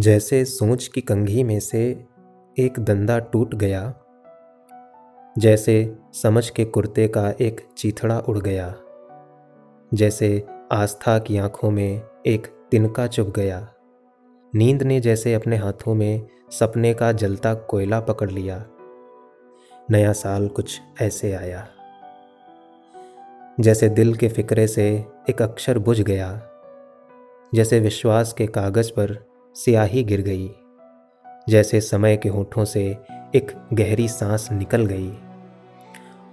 जैसे सोच की कंघी में से एक दंदा टूट गया, जैसे समझ के कुर्ते का एक चीथड़ा उड़ गया, जैसे आस्था की आँखों में एक तिनका चुभ गया, नींद ने जैसे अपने हाथों में सपने का जलता कोयला पकड़ लिया, नया साल कुछ ऐसे आया। जैसे दिल के फिक्रे से एक अक्षर बुझ गया, जैसे विश्वास के कागज़ पर सियाही गिर गई। जैसे समय के होठों से एक गहरी सांस निकल गई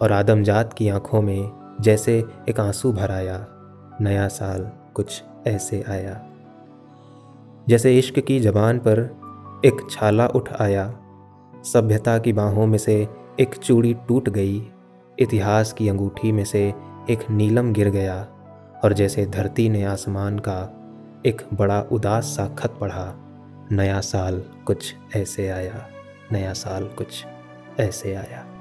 और आदमजात की आँखों में जैसे एक आँसू भर आया, नया साल कुछ ऐसे आया। जैसे इश्क की जबान पर एक छाला उठ आया, सभ्यता की बाहों में से एक चूड़ी टूट गई, इतिहास की अंगूठी में से एक नीलम गिर गया और जैसे धरती ने आसमान का एक बड़ा उदास सा खत पढ़ा। नया साल कुछ ऐसे आया, नया साल कुछ ऐसे आया।